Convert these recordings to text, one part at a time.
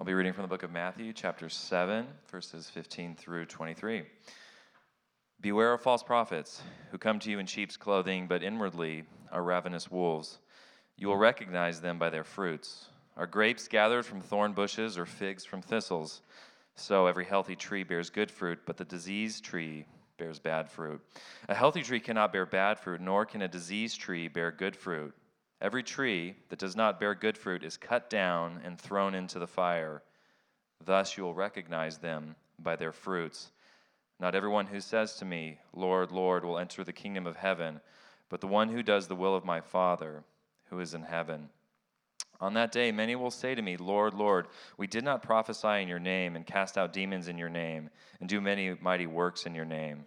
I'll be reading from the book of Matthew, chapter 7, verses 15 through 23. Beware of false prophets who come to you in sheep's clothing, but inwardly are ravenous wolves. You will recognize them by their fruits. Are grapes gathered from thorn bushes or figs from thistles? So every healthy tree bears good fruit, but the diseased tree bears bad fruit. A healthy tree cannot bear bad fruit, nor can a diseased tree bear good fruit. Every tree that does not bear good fruit is cut down and thrown into the fire. Thus you will recognize them by their fruits. Not everyone who says to me, Lord, Lord, will enter the kingdom of heaven, but the one who does the will of my Father who is in heaven. On that day, many will say to me, Lord, Lord, we did not prophesy in your name, and cast out demons in your name, and do many mighty works in your name.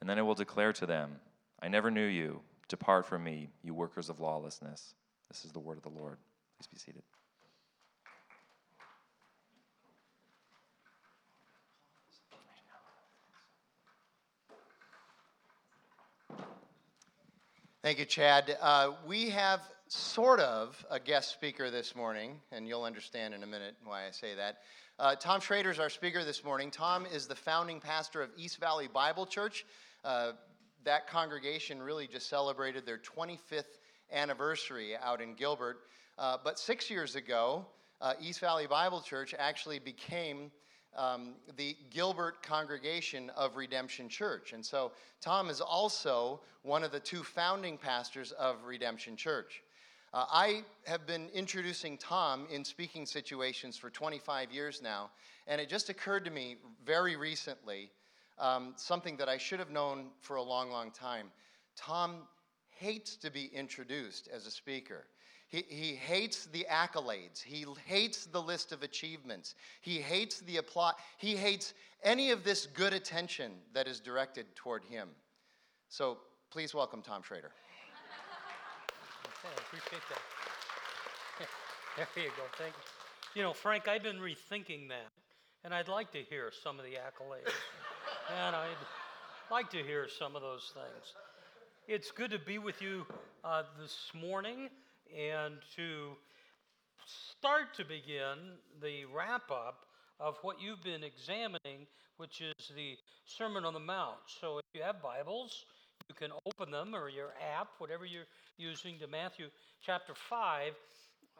And then I will declare to them, I never knew you. Depart from me, you workers of lawlessness. This is the word of the Lord. Please be seated. Thank you, Chad. Uh, we have sort of a guest speaker this morning, and you'll understand in a minute why I say that. Uh, Tom Schrader is our speaker this morning. Tom is the founding pastor of East Valley Bible Church. Uh, that congregation really just celebrated their 25th anniversary out in Gilbert. Uh, but six years ago, uh, East Valley Bible Church actually became um, the Gilbert congregation of Redemption Church. And so Tom is also one of the two founding pastors of Redemption Church. Uh, I have been introducing Tom in speaking situations for 25 years now, and it just occurred to me very recently um, something that I should have known for a long, long time. Tom hates to be introduced as a speaker. He, he hates the accolades. He hates the list of achievements. He hates the applause. He hates any of this good attention that is directed toward him. So please welcome Tom Schrader. Okay, I appreciate that. There you go. Thank you. You know, Frank, I've been rethinking that, and I'd like to hear some of the accolades. And I'd like to hear some of those things. It's good to be with you uh, this morning and to start to begin the wrap up of what you've been examining, which is the Sermon on the Mount. So if you have Bibles, you can open them or your app, whatever you're using, to Matthew chapter 5.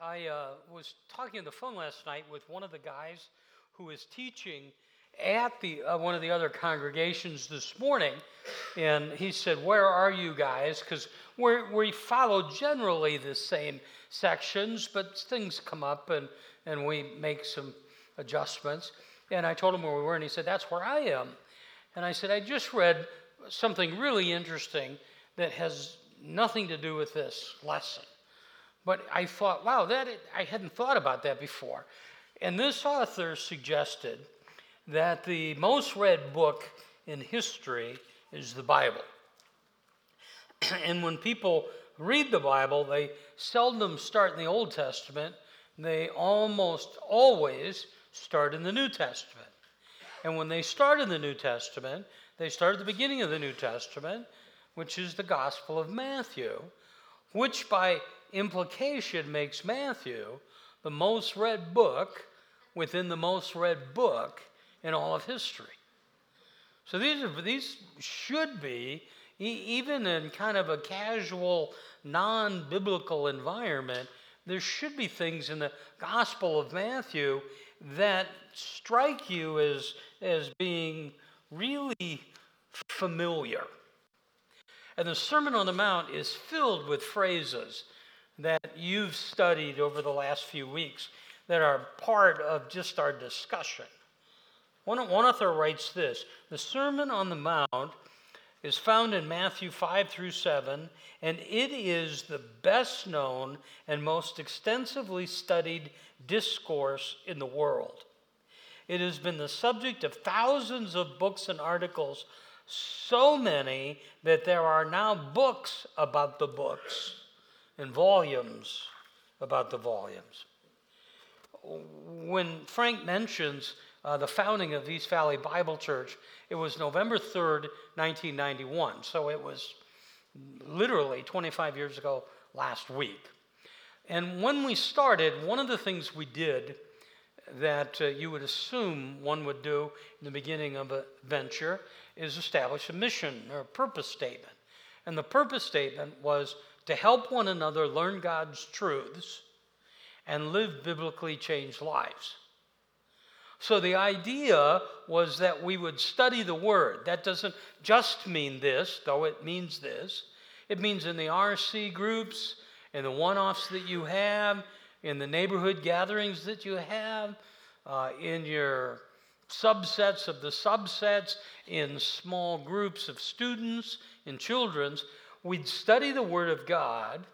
I uh, was talking on the phone last night with one of the guys who is teaching at the uh, one of the other congregations this morning, and he said, "Where are you guys?" Because we follow generally the same sections, but things come up and and we make some adjustments. And I told him where we were, and he said, "That's where I am." And I said, "I just read something really interesting that has nothing to do with this lesson." But I thought, wow, that I hadn't thought about that before. And this author suggested that the most read book in history is the Bible. and when people read the Bible, they seldom start in the Old Testament, they almost always start in the New Testament. And when they start in the New Testament, they start at the beginning of the New Testament, which is the Gospel of Matthew, which by implication makes Matthew the most read book within the most read book in all of history. So these, are, these should be, even in kind of a casual, non biblical environment, there should be things in the Gospel of Matthew that strike you as, as being really familiar. And the Sermon on the Mount is filled with phrases that you've studied over the last few weeks that are part of just our discussion. One, one author writes this The Sermon on the Mount is found in Matthew 5 through 7, and it is the best known and most extensively studied discourse in the world. It has been the subject of thousands of books and articles, so many that there are now books about the books and volumes about the volumes. When Frank mentions uh, the founding of East Valley Bible Church, it was November 3rd, 1991. So it was literally 25 years ago last week. And when we started, one of the things we did that uh, you would assume one would do in the beginning of a venture is establish a mission or a purpose statement. And the purpose statement was to help one another learn God's truths and live biblically changed lives. So the idea was that we would study the Word. That doesn't just mean this, though it means this. It means in the RC groups, in the one offs that you have, in the neighborhood gatherings that you have, uh, in your subsets of the subsets, in small groups of students, in children's, we'd study the Word of God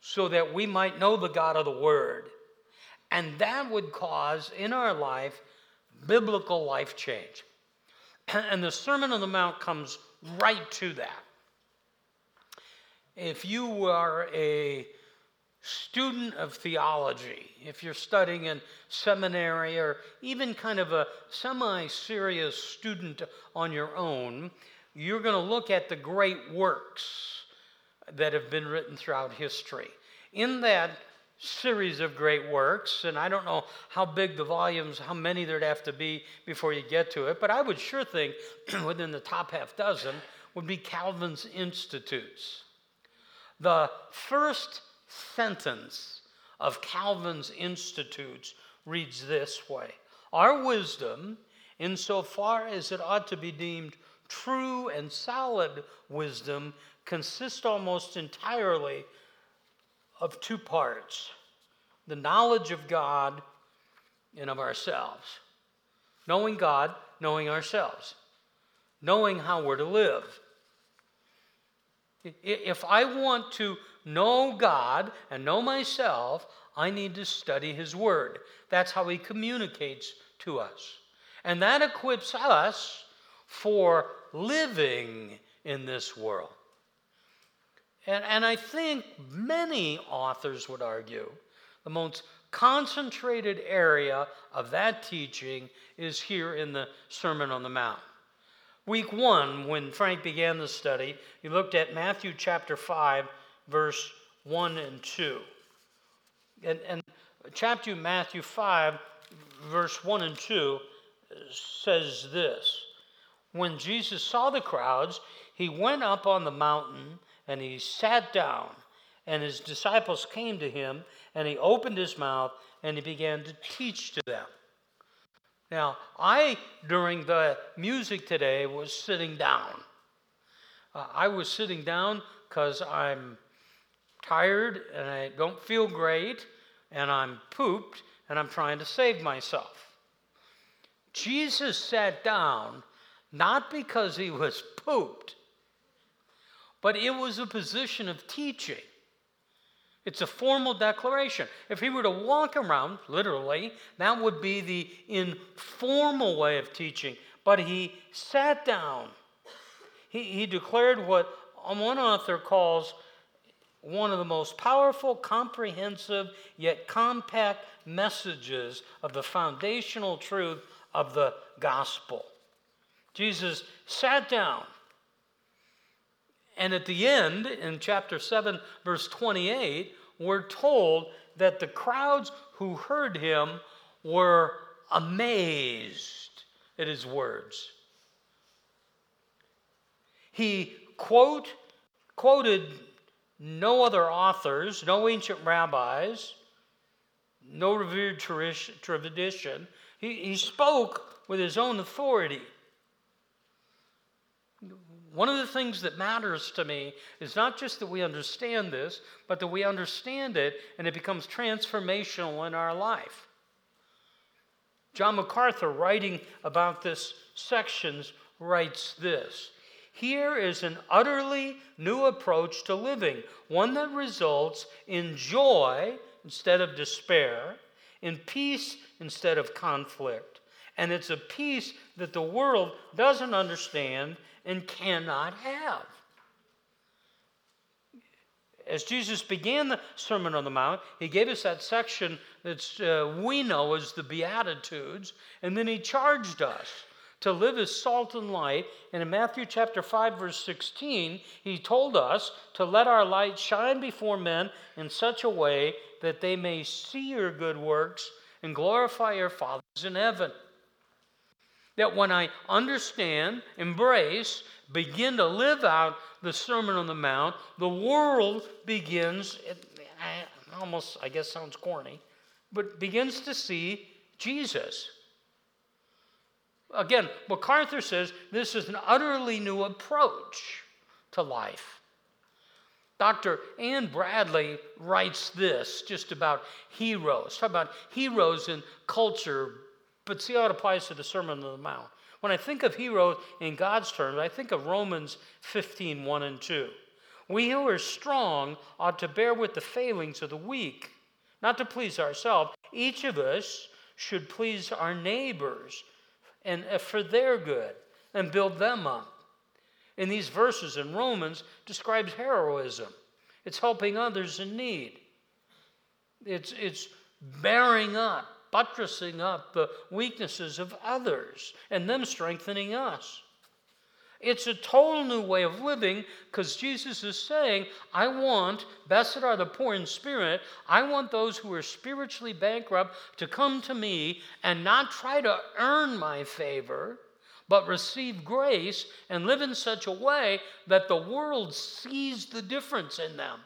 so that we might know the God of the Word. And that would cause in our life biblical life change. And the Sermon on the Mount comes right to that. If you are a student of theology, if you're studying in seminary or even kind of a semi serious student on your own, you're going to look at the great works that have been written throughout history. In that series of great works, and I don't know how big the volumes, how many there'd have to be before you get to it, but I would sure think within the top half dozen would be Calvin's Institutes. The first sentence of Calvin's Institutes reads this way Our wisdom, insofar as it ought to be deemed true and solid wisdom, consists almost entirely of two parts the knowledge of God and of ourselves. Knowing God, knowing ourselves, knowing how we're to live. If I want to know God and know myself, I need to study His Word. That's how He communicates to us. And that equips us for living in this world. And, and I think many authors would argue the most concentrated area of that teaching is here in the Sermon on the Mount. Week one, when Frank began the study, he looked at Matthew chapter 5, verse 1 and 2. And, and chapter Matthew 5, verse 1 and 2 says this When Jesus saw the crowds, he went up on the mountain and he sat down, and his disciples came to him, and he opened his mouth and he began to teach to them. Now, I, during the music today, was sitting down. Uh, I was sitting down because I'm tired and I don't feel great and I'm pooped and I'm trying to save myself. Jesus sat down not because he was pooped, but it was a position of teaching. It's a formal declaration. If he were to walk around, literally, that would be the informal way of teaching. But he sat down. He, he declared what one author calls one of the most powerful, comprehensive, yet compact messages of the foundational truth of the gospel. Jesus sat down. And at the end, in chapter 7, verse 28, we're told that the crowds who heard him were amazed at his words. He quote, quoted no other authors, no ancient rabbis, no revered tradition. He, he spoke with his own authority. One of the things that matters to me is not just that we understand this, but that we understand it and it becomes transformational in our life. John MacArthur, writing about this sections, writes this here is an utterly new approach to living, one that results in joy instead of despair, in peace instead of conflict. And it's a peace that the world doesn't understand and cannot have. As Jesus began the Sermon on the Mount, he gave us that section that uh, we know as the Beatitudes, and then he charged us to live as salt and light. And in Matthew chapter 5, verse 16, he told us to let our light shine before men in such a way that they may see your good works and glorify your fathers in heaven. That when I understand, embrace, begin to live out the Sermon on the Mount, the world begins, it, almost, I guess, sounds corny, but begins to see Jesus. Again, MacArthur says this is an utterly new approach to life. Dr. Anne Bradley writes this just about heroes. Talk about heroes in culture, but see how it applies to the Sermon on the Mount. When I think of heroes in God's terms, I think of Romans 15 1 and 2. We who are strong ought to bear with the failings of the weak, not to please ourselves. Each of us should please our neighbors and uh, for their good and build them up. In these verses in Romans describes heroism. It's helping others in need. It's, it's bearing up, buttressing up the weaknesses of others and them strengthening us. It's a total new way of living because Jesus is saying, I want, blessed are the poor in spirit, I want those who are spiritually bankrupt to come to me and not try to earn my favor, but receive grace and live in such a way that the world sees the difference in them.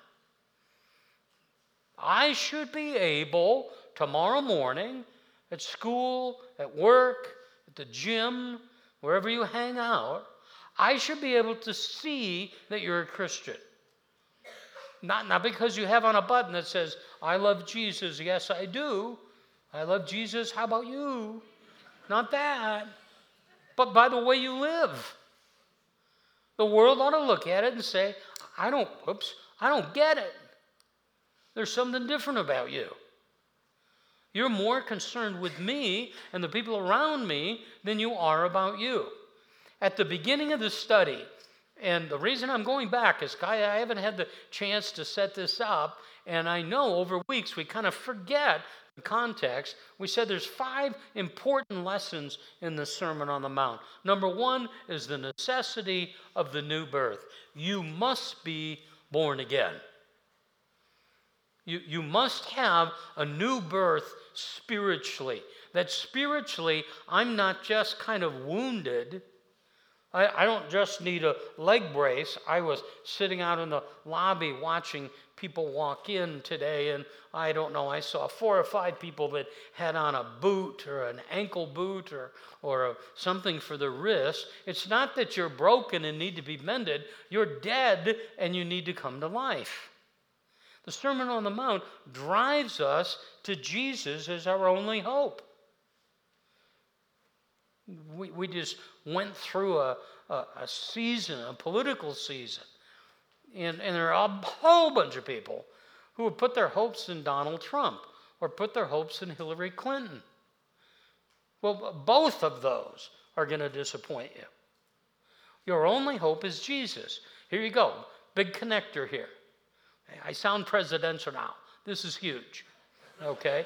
I should be able tomorrow morning at school, at work, at the gym, wherever you hang out I should be able to see that you're a Christian. Not, not because you have on a button that says, I love Jesus. Yes, I do. I love Jesus. How about you? Not that. But by the way you live. The world ought to look at it and say, I don't, whoops, I don't get it. There's something different about you. You're more concerned with me and the people around me than you are about you. At the beginning of the study, and the reason I'm going back is I haven't had the chance to set this up, and I know over weeks we kind of forget the context. We said there's five important lessons in the Sermon on the Mount. Number one is the necessity of the new birth. You must be born again. You, you must have a new birth spiritually. That spiritually, I'm not just kind of wounded I, I don't just need a leg brace. I was sitting out in the lobby watching people walk in today, and I don't know, I saw four or five people that had on a boot or an ankle boot or, or a, something for the wrist. It's not that you're broken and need to be mended, you're dead and you need to come to life. The Sermon on the Mount drives us to Jesus as our only hope. We, we just went through a, a, a season, a political season. And, and there are a whole bunch of people who have put their hopes in Donald Trump or put their hopes in Hillary Clinton. Well, both of those are going to disappoint you. Your only hope is Jesus. Here you go. Big connector here. I sound presidential now. This is huge. Okay?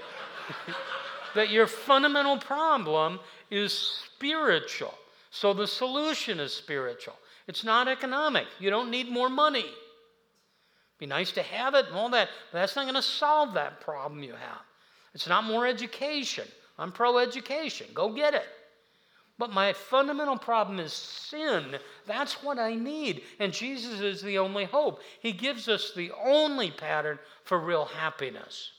that your fundamental problem is spiritual. So the solution is spiritual. It's not economic. You don't need more money. Be nice to have it and all that, but that's not going to solve that problem you have. It's not more education. I'm pro education. Go get it. But my fundamental problem is sin. That's what I need. And Jesus is the only hope. He gives us the only pattern for real happiness.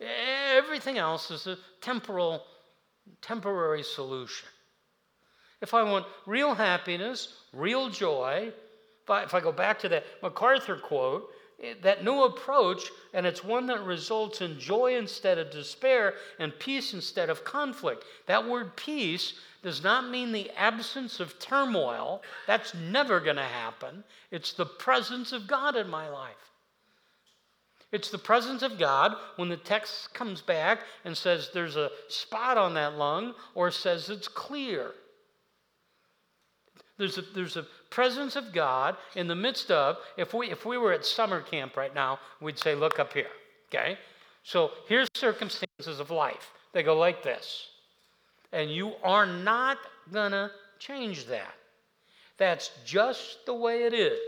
Everything else is a temporal, temporary solution. If I want real happiness, real joy, if I, if I go back to that MacArthur quote, that new approach, and it's one that results in joy instead of despair and peace instead of conflict. That word peace does not mean the absence of turmoil. That's never going to happen. It's the presence of God in my life. It's the presence of God when the text comes back and says there's a spot on that lung or says it's clear. There's a, there's a presence of God in the midst of, if we, if we were at summer camp right now, we'd say, look up here, okay? So here's circumstances of life. They go like this. And you are not going to change that. That's just the way it is.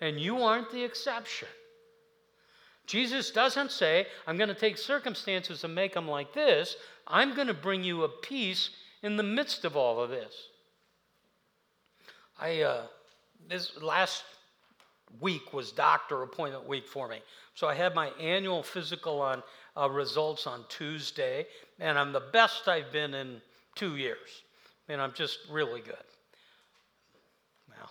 And you aren't the exception. Jesus doesn't say, I'm going to take circumstances and make them like this. I'm going to bring you a peace in the midst of all of this. I, uh, this last week was doctor appointment week for me. So I had my annual physical on uh, results on Tuesday, and I'm the best I've been in two years. And I'm just really good. Well,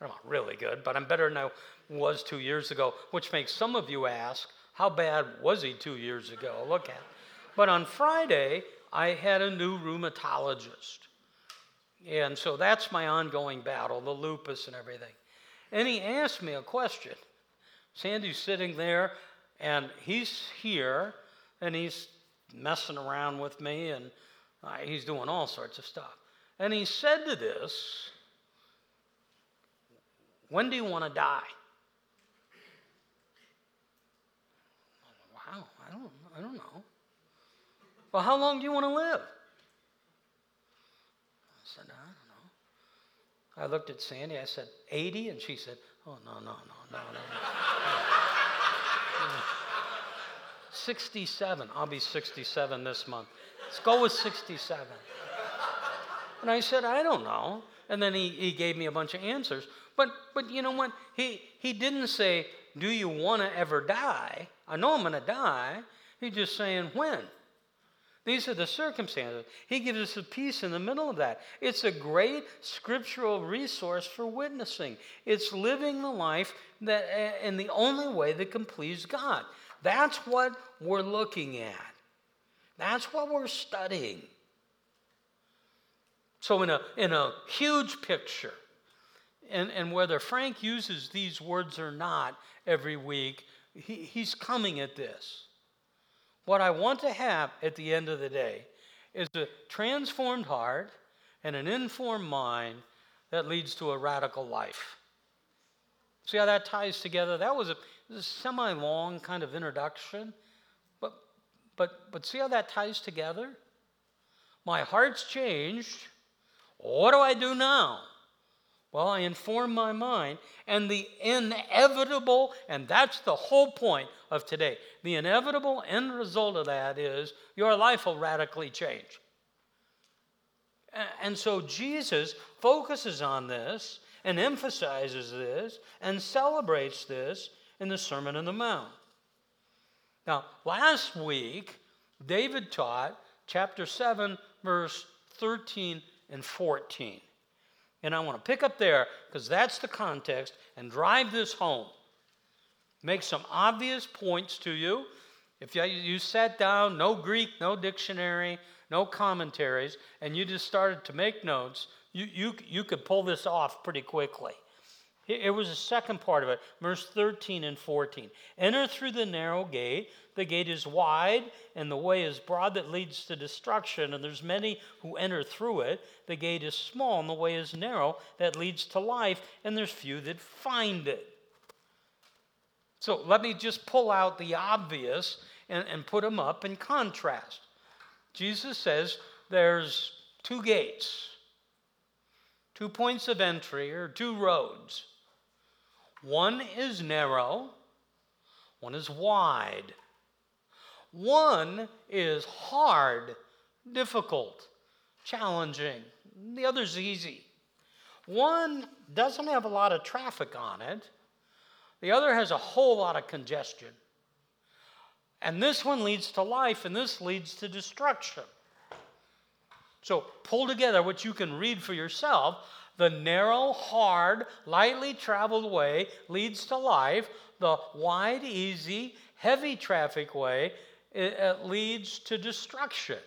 I'm not really good, but I'm better than I was two years ago, which makes some of you ask, how bad was he two years ago? Look at it. But on Friday, I had a new rheumatologist. And so that's my ongoing battle, the lupus and everything. And he asked me a question. Sandy's sitting there, and he's here, and he's messing around with me, and uh, he's doing all sorts of stuff. And he said to this, When do you want to die? Wow, I don't, I don't know. Well, how long do you want to live? I said, I don't know. I looked at Sandy, I said, 80? And she said, Oh, no, no, no, no, no. no. 67. I'll be 67 this month. Let's go with 67. And I said, I don't know. And then he, he gave me a bunch of answers. But, but you know what? He, he didn't say, Do you want to ever die? I know I'm going to die. He's just saying, When? These are the circumstances. He gives us a peace in the middle of that. It's a great scriptural resource for witnessing. It's living the life that eh, in the only way that can please God. That's what we're looking at. That's what we're studying. So, in a, in a huge picture, and, and whether Frank uses these words or not every week, he, he's coming at this. What I want to have at the end of the day is a transformed heart and an informed mind that leads to a radical life. See how that ties together? That was a, a semi long kind of introduction, but, but, but see how that ties together? My heart's changed. What do I do now? Well, I inform my mind, and the inevitable, and that's the whole point of today, the inevitable end result of that is your life will radically change. And so Jesus focuses on this and emphasizes this and celebrates this in the Sermon on the Mount. Now, last week, David taught chapter 7, verse 13 and 14. And I want to pick up there because that's the context and drive this home. Make some obvious points to you. If you, you sat down, no Greek, no dictionary, no commentaries, and you just started to make notes, you, you, you could pull this off pretty quickly. It was the second part of it, verse 13 and 14. Enter through the narrow gate. The gate is wide, and the way is broad that leads to destruction, and there's many who enter through it. The gate is small, and the way is narrow that leads to life, and there's few that find it. So let me just pull out the obvious and, and put them up in contrast. Jesus says there's two gates, two points of entry, or two roads. One is narrow, one is wide. One is hard, difficult, challenging. The other's easy. One doesn't have a lot of traffic on it, the other has a whole lot of congestion. And this one leads to life, and this leads to destruction. So pull together what you can read for yourself the narrow, hard, lightly traveled way leads to life. The wide, easy, heavy traffic way it, leads to destruction.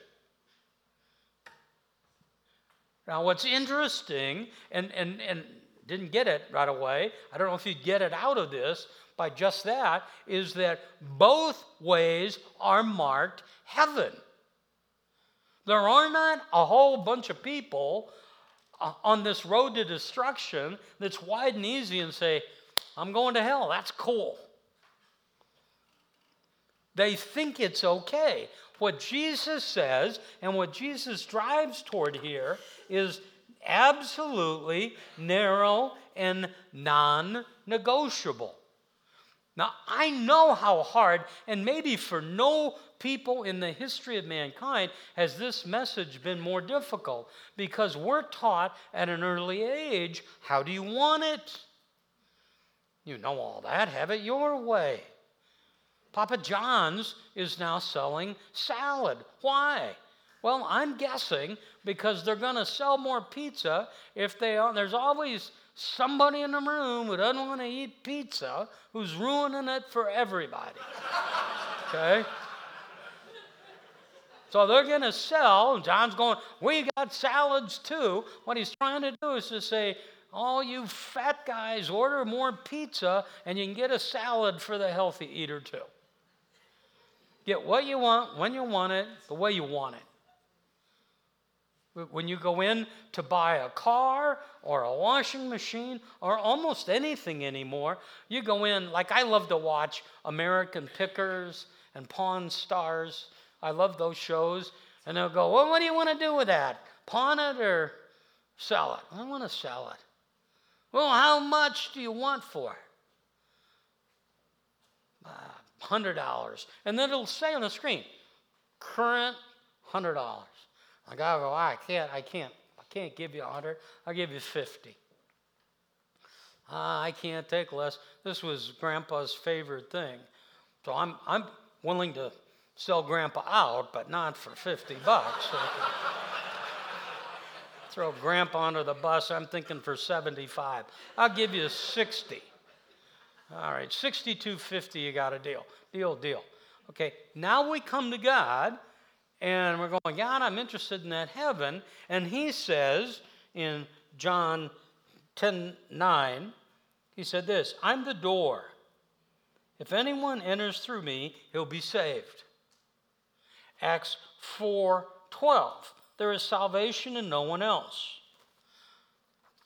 Now, what's interesting, and, and, and didn't get it right away, I don't know if you get it out of this by just that, is that both ways are marked heaven. There are not a whole bunch of people on this road to destruction that's wide and easy and say, I'm going to hell. That's cool. They think it's okay. What Jesus says and what Jesus drives toward here is absolutely narrow and non negotiable. Now, I know how hard, and maybe for no people in the history of mankind has this message been more difficult because we're taught at an early age how do you want it? You know all that, have it your way. Papa John's is now selling salad. Why? Well, I'm guessing because they're going to sell more pizza if they. There's always somebody in the room who doesn't want to eat pizza who's ruining it for everybody. Okay? So they're going to sell, and John's going, We got salads too. What he's trying to do is to say, All you fat guys, order more pizza, and you can get a salad for the healthy eater too. Get what you want, when you want it, the way you want it. When you go in to buy a car or a washing machine or almost anything anymore, you go in, like I love to watch American Pickers and Pawn Stars. I love those shows. And they'll go, Well, what do you want to do with that? Pawn it or sell it? I want to sell it. Well, how much do you want for it? Uh, $100. And then it'll say on the screen, current $100. I gotta go, I can't, I can't, I can't give you a 100. I'll give you 50. Uh, I can't take less. This was Grandpa's favorite thing. So I'm, I'm willing to sell Grandpa out, but not for 50 bucks. Throw Grandpa under the bus. I'm thinking for 75. I'll give you 60. All right, 62.50. You got a deal. Deal, deal. Okay, now we come to God and we're going, God, I'm interested in that heaven. And he says in John 10 9, he said this I'm the door. If anyone enters through me, he'll be saved. Acts 4 12, there is salvation in no one else.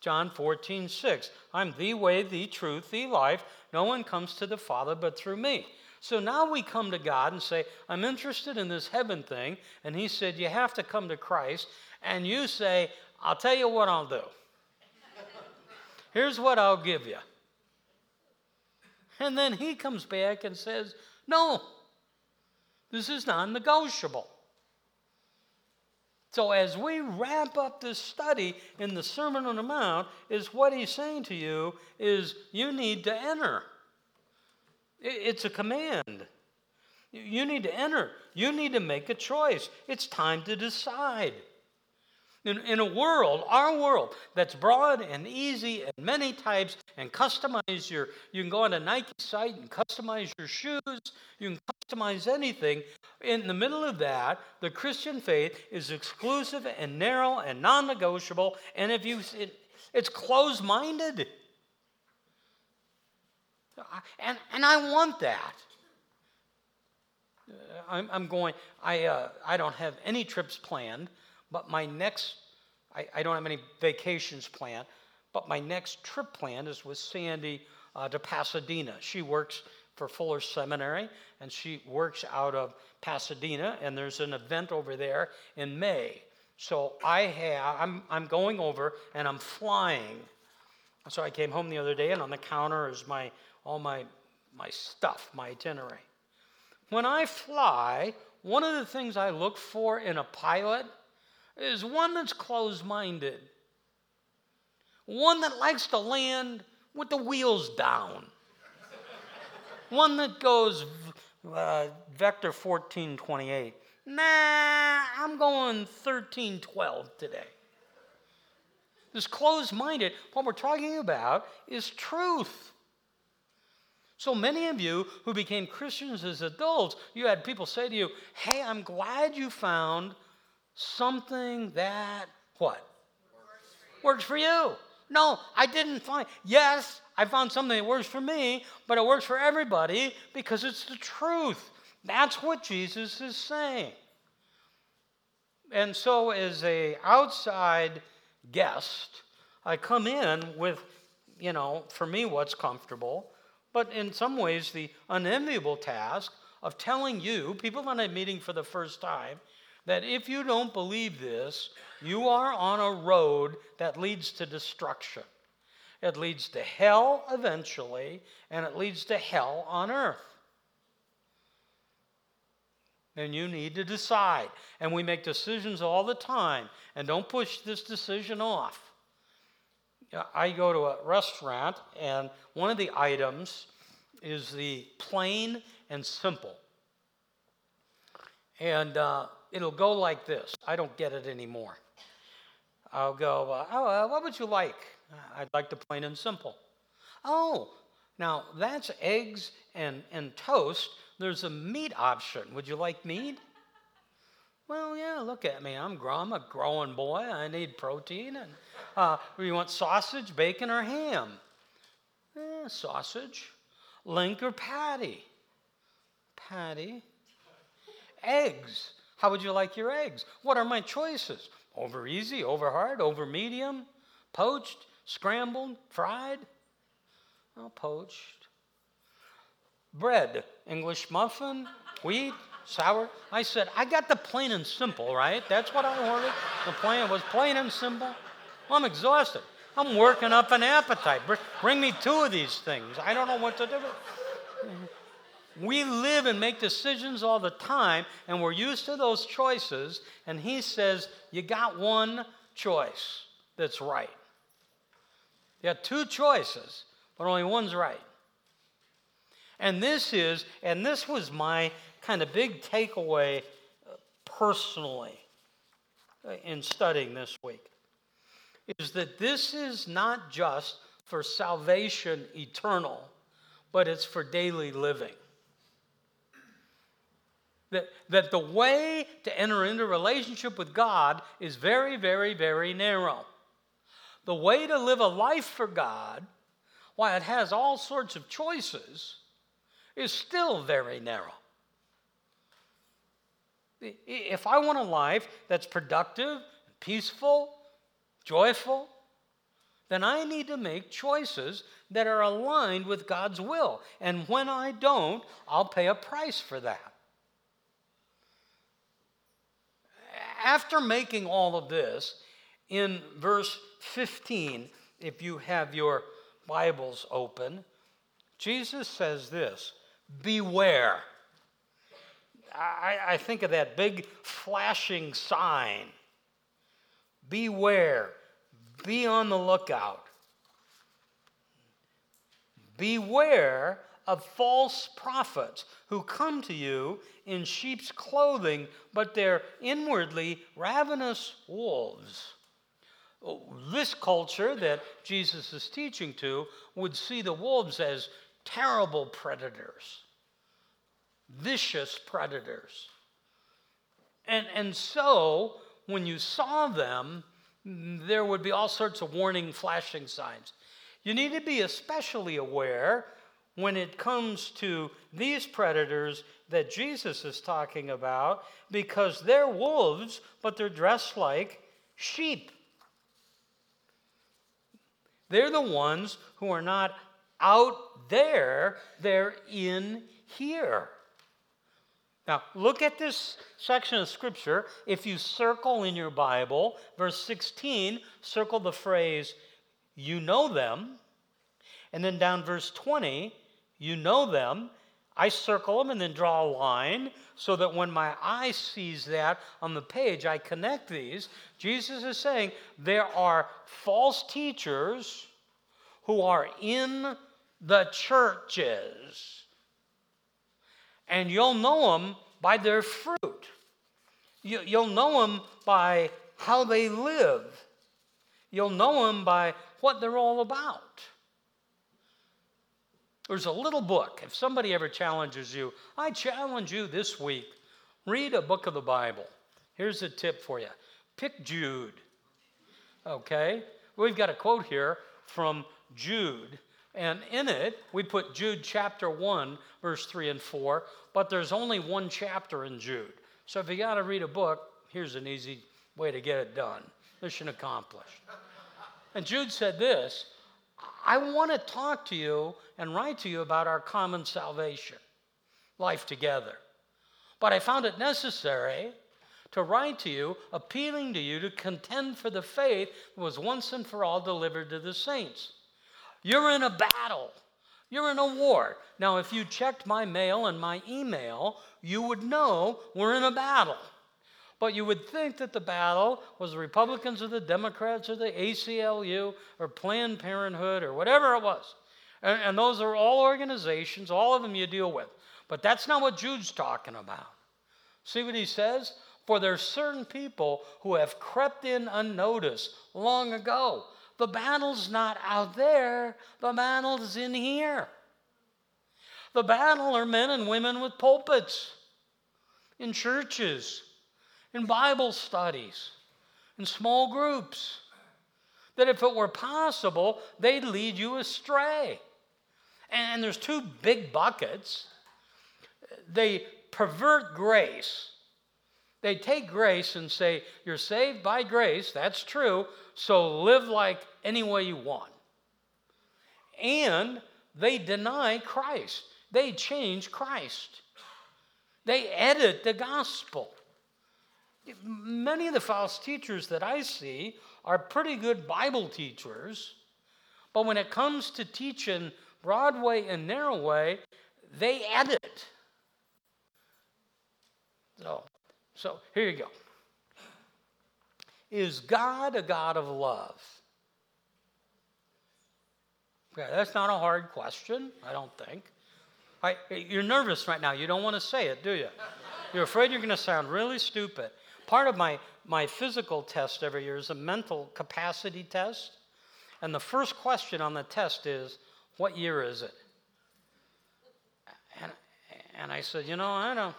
John 14 6, I'm the way, the truth, the life. No one comes to the Father but through me. So now we come to God and say, I'm interested in this heaven thing. And He said, You have to come to Christ. And you say, I'll tell you what I'll do. Here's what I'll give you. And then He comes back and says, No, this is non negotiable. So, as we wrap up this study in the Sermon on the Mount, is what he's saying to you is you need to enter. It's a command. You need to enter. You need to make a choice. It's time to decide. In, in a world, our world, that's broad and easy and many types and customize your, you can go on a Nike site and customize your shoes, you can customize anything. In the middle of that, the Christian faith is exclusive and narrow and non negotiable, and if you, it, it's closed minded. And, and I want that. Uh, I'm, I'm going, I, uh, I don't have any trips planned, but my next, I, I don't have any vacations planned, but my next trip planned is with Sandy uh, to Pasadena. She works for Fuller Seminary, and she works out of Pasadena, and there's an event over there in May. So I have, I'm, I'm going over and I'm flying. So I came home the other day, and on the counter is my all my, my stuff, my itinerary. When I fly, one of the things I look for in a pilot is one that's closed minded, one that likes to land with the wheels down, one that goes uh, vector 1428. Nah, I'm going 1312 today. This closed minded, what we're talking about is truth. So many of you who became Christians as adults, you had people say to you, Hey, I'm glad you found something that, what? Works for you. Works for you. No, I didn't find. Yes, I found something that works for me, but it works for everybody because it's the truth. That's what Jesus is saying. And so, as a outside guest, I come in with, you know, for me, what's comfortable but in some ways, the unenviable task of telling you, people that I'm meeting for the first time, that if you don't believe this, you are on a road that leads to destruction. It leads to hell eventually, and it leads to hell on earth. And you need to decide. And we make decisions all the time. And don't push this decision off. I go to a restaurant, and one of the items is the plain and simple. And uh, it'll go like this. I don't get it anymore. I'll go, uh, oh, uh, what would you like? I'd like the plain and simple. Oh, now that's eggs and, and toast. There's a meat option. Would you like meat? Well, yeah, look at me. I'm, I'm a growing boy. I need protein. And uh, you want sausage, bacon, or ham? Eh, sausage. Link or patty? Patty. Eggs. How would you like your eggs? What are my choices? Over easy, over hard, over medium, poached, scrambled, fried? Well, poached. Bread, English muffin, wheat, sour. I said, I got the plain and simple, right? That's what I ordered. The plan was plain and simple. Well, I'm exhausted. I'm working up an appetite. Bring me two of these things. I don't know what to do. We live and make decisions all the time, and we're used to those choices. And he says, You got one choice that's right. You got two choices, but only one's right. And this is, and this was my kind of big takeaway uh, personally uh, in studying this week is that this is not just for salvation eternal, but it's for daily living. That, that the way to enter into relationship with God is very, very, very narrow. The way to live a life for God, while it has all sorts of choices, is still very narrow. If I want a life that's productive, peaceful, joyful, then I need to make choices that are aligned with God's will. And when I don't, I'll pay a price for that. After making all of this, in verse 15, if you have your Bibles open, Jesus says this Beware. I, I think of that big flashing sign Beware, be on the lookout. Beware of false prophets who come to you in sheep's clothing, but they're inwardly ravenous wolves. This culture that Jesus is teaching to would see the wolves as terrible predators, vicious predators. And, and so when you saw them, there would be all sorts of warning flashing signs. You need to be especially aware when it comes to these predators that Jesus is talking about because they're wolves, but they're dressed like sheep. They're the ones who are not out there, they're in here. Now, look at this section of scripture. If you circle in your Bible, verse 16, circle the phrase, you know them. And then down verse 20, you know them. I circle them and then draw a line so that when my eye sees that on the page, I connect these. Jesus is saying there are false teachers who are in the churches and you'll know them by their fruit. You, will know them by how they live. You'll know them by what they're all about. There's a little book. If somebody ever challenges you, I challenge you this week read a book of the Bible. Here's a tip for you pick Jude. Okay? We've got a quote here from Jude. And in it, we put Jude chapter 1, verse 3 and 4, but there's only one chapter in Jude. So if you got to read a book, here's an easy way to get it done. Mission accomplished. And Jude said this I want to talk to you and write to you about our common salvation, life together. But I found it necessary to write to you, appealing to you to contend for the faith that was once and for all delivered to the saints. You're in a battle. You're in a war. Now, if you checked my mail and my email, you would know we're in a battle. But you would think that the battle was the Republicans or the Democrats or the ACLU or Planned Parenthood or whatever it was. And, and those are all organizations, all of them you deal with. But that's not what Jude's talking about. See what he says? For there's certain people who have crept in unnoticed long ago. The battle's not out there, the battle's in here. The battle are men and women with pulpits in churches in Bible studies, in small groups, that if it were possible, they'd lead you astray. And there's two big buckets. They pervert grace. They take grace and say, You're saved by grace, that's true, so live like any way you want. And they deny Christ, they change Christ, they edit the gospel. Many of the false teachers that I see are pretty good Bible teachers, but when it comes to teaching broad way and narrow way, they edit. So, so here you go. Is God a God of love? Okay, that's not a hard question, I don't think. I, you're nervous right now. You don't want to say it, do you? You're afraid you're going to sound really stupid. Part of my, my physical test every year is a mental capacity test. And the first question on the test is, What year is it? And, and I said, You know, I don't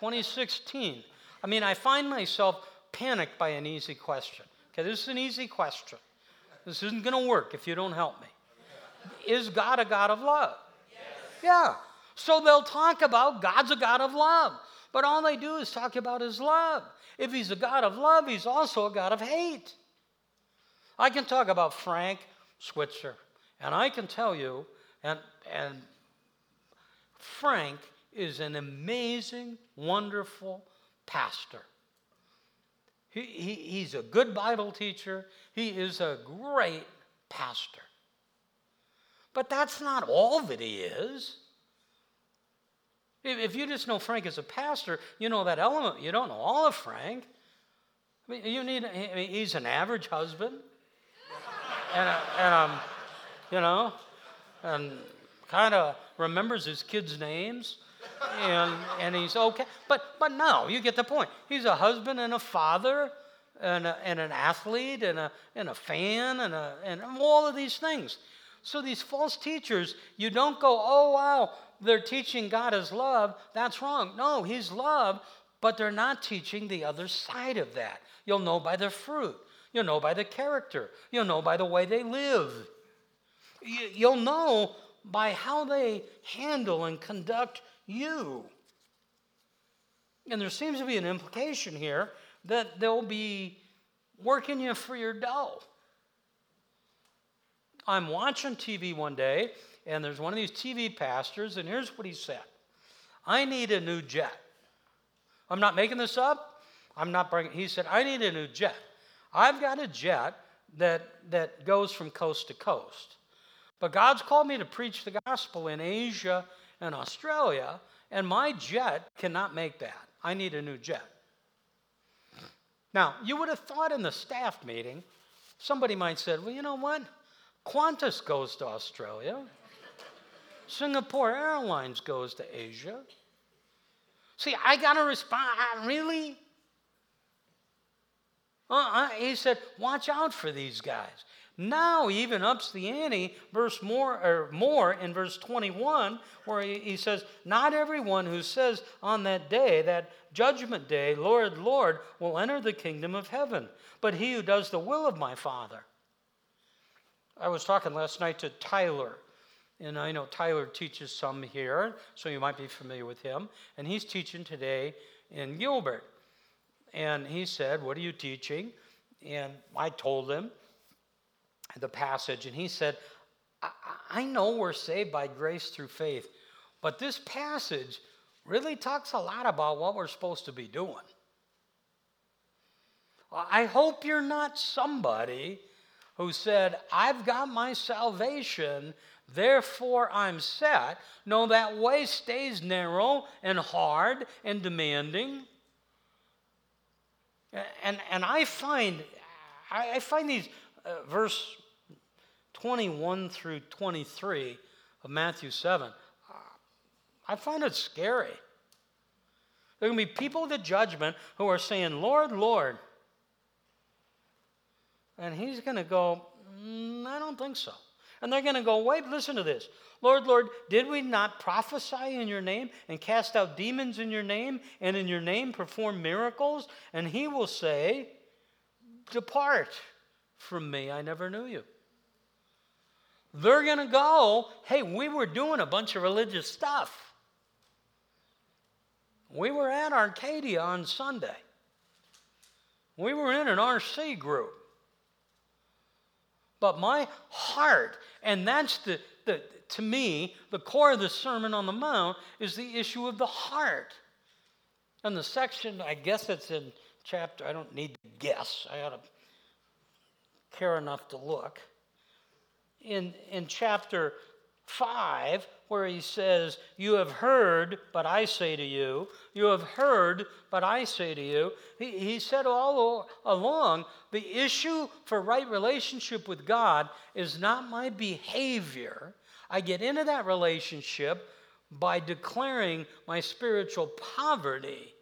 2016. I mean, I find myself panicked by an easy question. Okay, this is an easy question. This isn't going to work if you don't help me. Is God a God of love? Yes. Yeah. So they'll talk about God's a God of love. But all they do is talk about his love. If he's a God of love, he's also a God of hate. I can talk about Frank Switzer, and I can tell you, and, and Frank is an amazing, wonderful pastor. He, he, he's a good Bible teacher, he is a great pastor. But that's not all that he is. If you just know Frank as a pastor, you know that element. You don't know all of Frank. I mean, you need. I mean, he's an average husband, and a, and um, you know, and kind of remembers his kids' names, and and he's okay. But but no, you get the point. He's a husband and a father, and a, and an athlete, and a and a fan, and a and all of these things. So these false teachers, you don't go, oh wow, they're teaching God is love, that's wrong. No, He's love, but they're not teaching the other side of that. You'll know by their fruit, you'll know by the character, you'll know by the way they live. You'll know by how they handle and conduct you. And there seems to be an implication here that they'll be working you for your dough. I'm watching TV one day, and there's one of these TV pastors, and here's what he said I need a new jet. I'm not making this up. I'm not bringing, he said, I need a new jet. I've got a jet that, that goes from coast to coast. But God's called me to preach the gospel in Asia and Australia, and my jet cannot make that. I need a new jet. Now, you would have thought in the staff meeting, somebody might said, well, you know what? Qantas goes to Australia. Singapore Airlines goes to Asia. See, I got to respond. Really? Uh, he said, watch out for these guys. Now he even ups the ante, verse more or more in verse 21, where he, he says, Not everyone who says on that day, that judgment day, Lord, Lord, will enter the kingdom of heaven, but he who does the will of my Father. I was talking last night to Tyler and I know Tyler teaches some here, so you might be familiar with him. And he's teaching today in Gilbert. And he said, What are you teaching? And I told him the passage, and he said, I, I know we're saved by grace through faith, but this passage really talks a lot about what we're supposed to be doing. I hope you're not somebody who said, I've got my salvation, therefore I'm set. No, that way stays narrow and hard and demanding. And, and I find I, find these uh, verse 21 through 23 of Matthew 7, I find it scary. There are going to be people at the judgment who are saying, Lord, Lord. And he's going to go, mm, I don't think so. And they're going to go, wait, listen to this. Lord, Lord, did we not prophesy in your name and cast out demons in your name and in your name perform miracles? And he will say, Depart from me, I never knew you. They're going to go, hey, we were doing a bunch of religious stuff. We were at Arcadia on Sunday. We were in an RC group. But my heart, and that's the, the to me, the core of the Sermon on the Mount is the issue of the heart. And the section, I guess it's in chapter, I don't need to guess, I ought to care enough to look. In, in chapter 5, where he says, You have heard, but I say to you, you have heard, but I say to you. He, he said all along, the issue for right relationship with God is not my behavior. I get into that relationship by declaring my spiritual poverty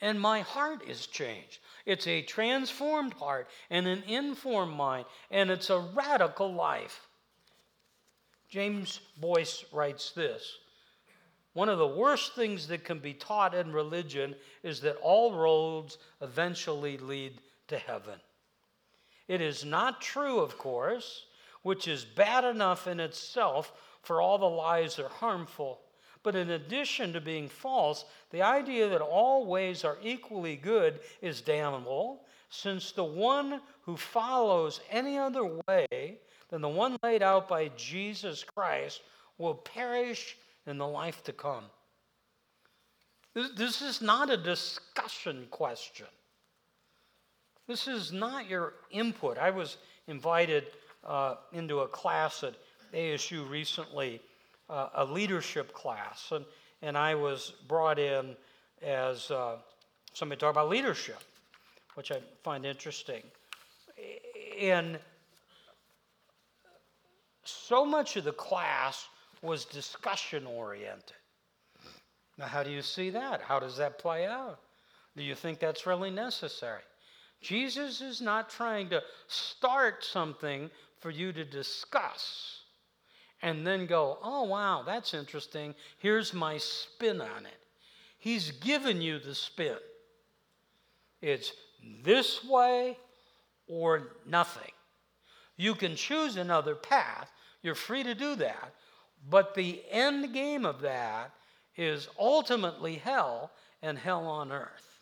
and my heart is changed. It's a transformed heart and an informed mind, and it's a radical life. James Boice writes this One of the worst things that can be taught in religion is that all roads eventually lead to heaven. It is not true, of course, which is bad enough in itself, for all the lies are harmful. But in addition to being false, the idea that all ways are equally good is damnable, since the one who follows any other way than the one laid out by Jesus Christ will perish in the life to come. This is not a discussion question. This is not your input. I was invited uh, into a class at ASU recently uh, a leadership class, and, and I was brought in as uh, somebody talk about leadership, which I find interesting. And so much of the class was discussion oriented. Now, how do you see that? How does that play out? Do you think that's really necessary? Jesus is not trying to start something for you to discuss and then go, oh, wow, that's interesting. Here's my spin on it. He's given you the spin. It's this way or nothing. You can choose another path. You're free to do that. But the end game of that is ultimately hell and hell on earth.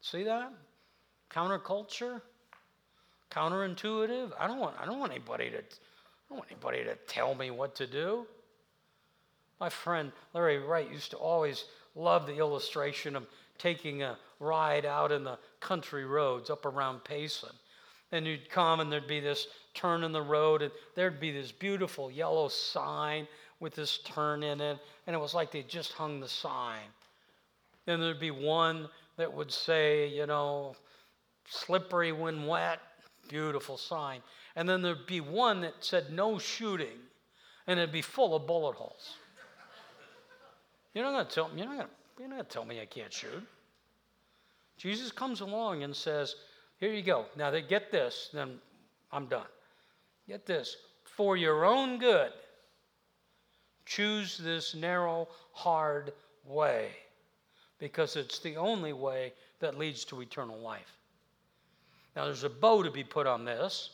See that? Counterculture? Counterintuitive? I don't want, I don't want anybody to don't want anybody to tell me what to do. My friend Larry Wright used to always love the illustration of taking a ride out in the country roads up around Payson. And you'd come and there'd be this turn in the road, and there'd be this beautiful yellow sign with this turn in it. And it was like they just hung the sign. Then there'd be one that would say, you know, slippery when wet, beautiful sign and then there'd be one that said no shooting, and it'd be full of bullet holes. You're not going to tell me. You're not going you're not going to tell me I can't shoot. Jesus comes along and says, "Here you go. Now they get this. Then I'm done. Get this. For your own good, choose this narrow, hard way, because it's the only way that leads to eternal life." Now there's a bow to be put on this.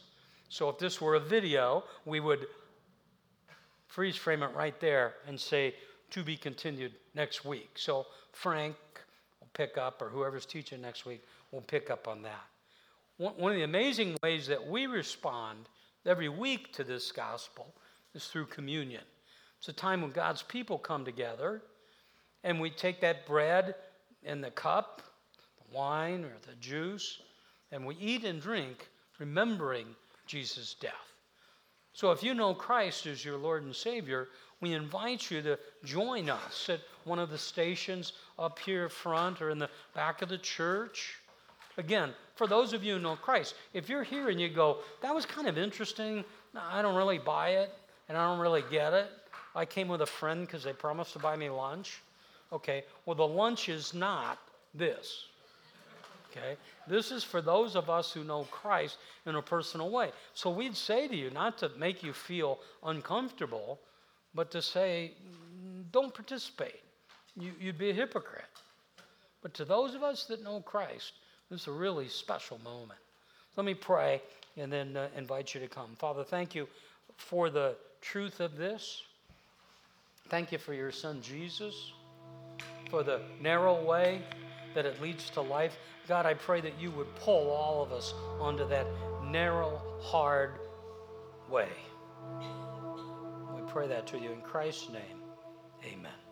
So if this were a video, we would freeze frame it right there and say, to be continued next week. So Frank will pick up, or whoever's teaching next week will pick up on that. One of the amazing ways that we respond every week to this gospel is through communion. It's a time when God's people come together and we take that bread and the cup, the wine or the juice, And we eat and drink remembering Jesus' death. So if you know Christ as your Lord and Savior, we invite you to join us at one of the stations up here front or in the back of the church. Again, for those of you who know Christ, if you're here and you go, that was kind of interesting, I don't really buy it and I don't really get it. I came with a friend because they promised to buy me lunch. Okay, well, the lunch is not this. Okay, this is for those of us who know Christ in a personal way. So we'd say to you, not to make you feel uncomfortable, but to say, don't participate. You, would be a hypocrite. But to those of us that know Christ, this is a really special moment. Let me pray and then uh, invite you to come. Father, thank you for the truth of this. Thank you for your son Jesus, for the narrow way that it leads to life. God, I pray that you would pull all of us onto that narrow, hard way. We pray that to you in Christ's name. Amen.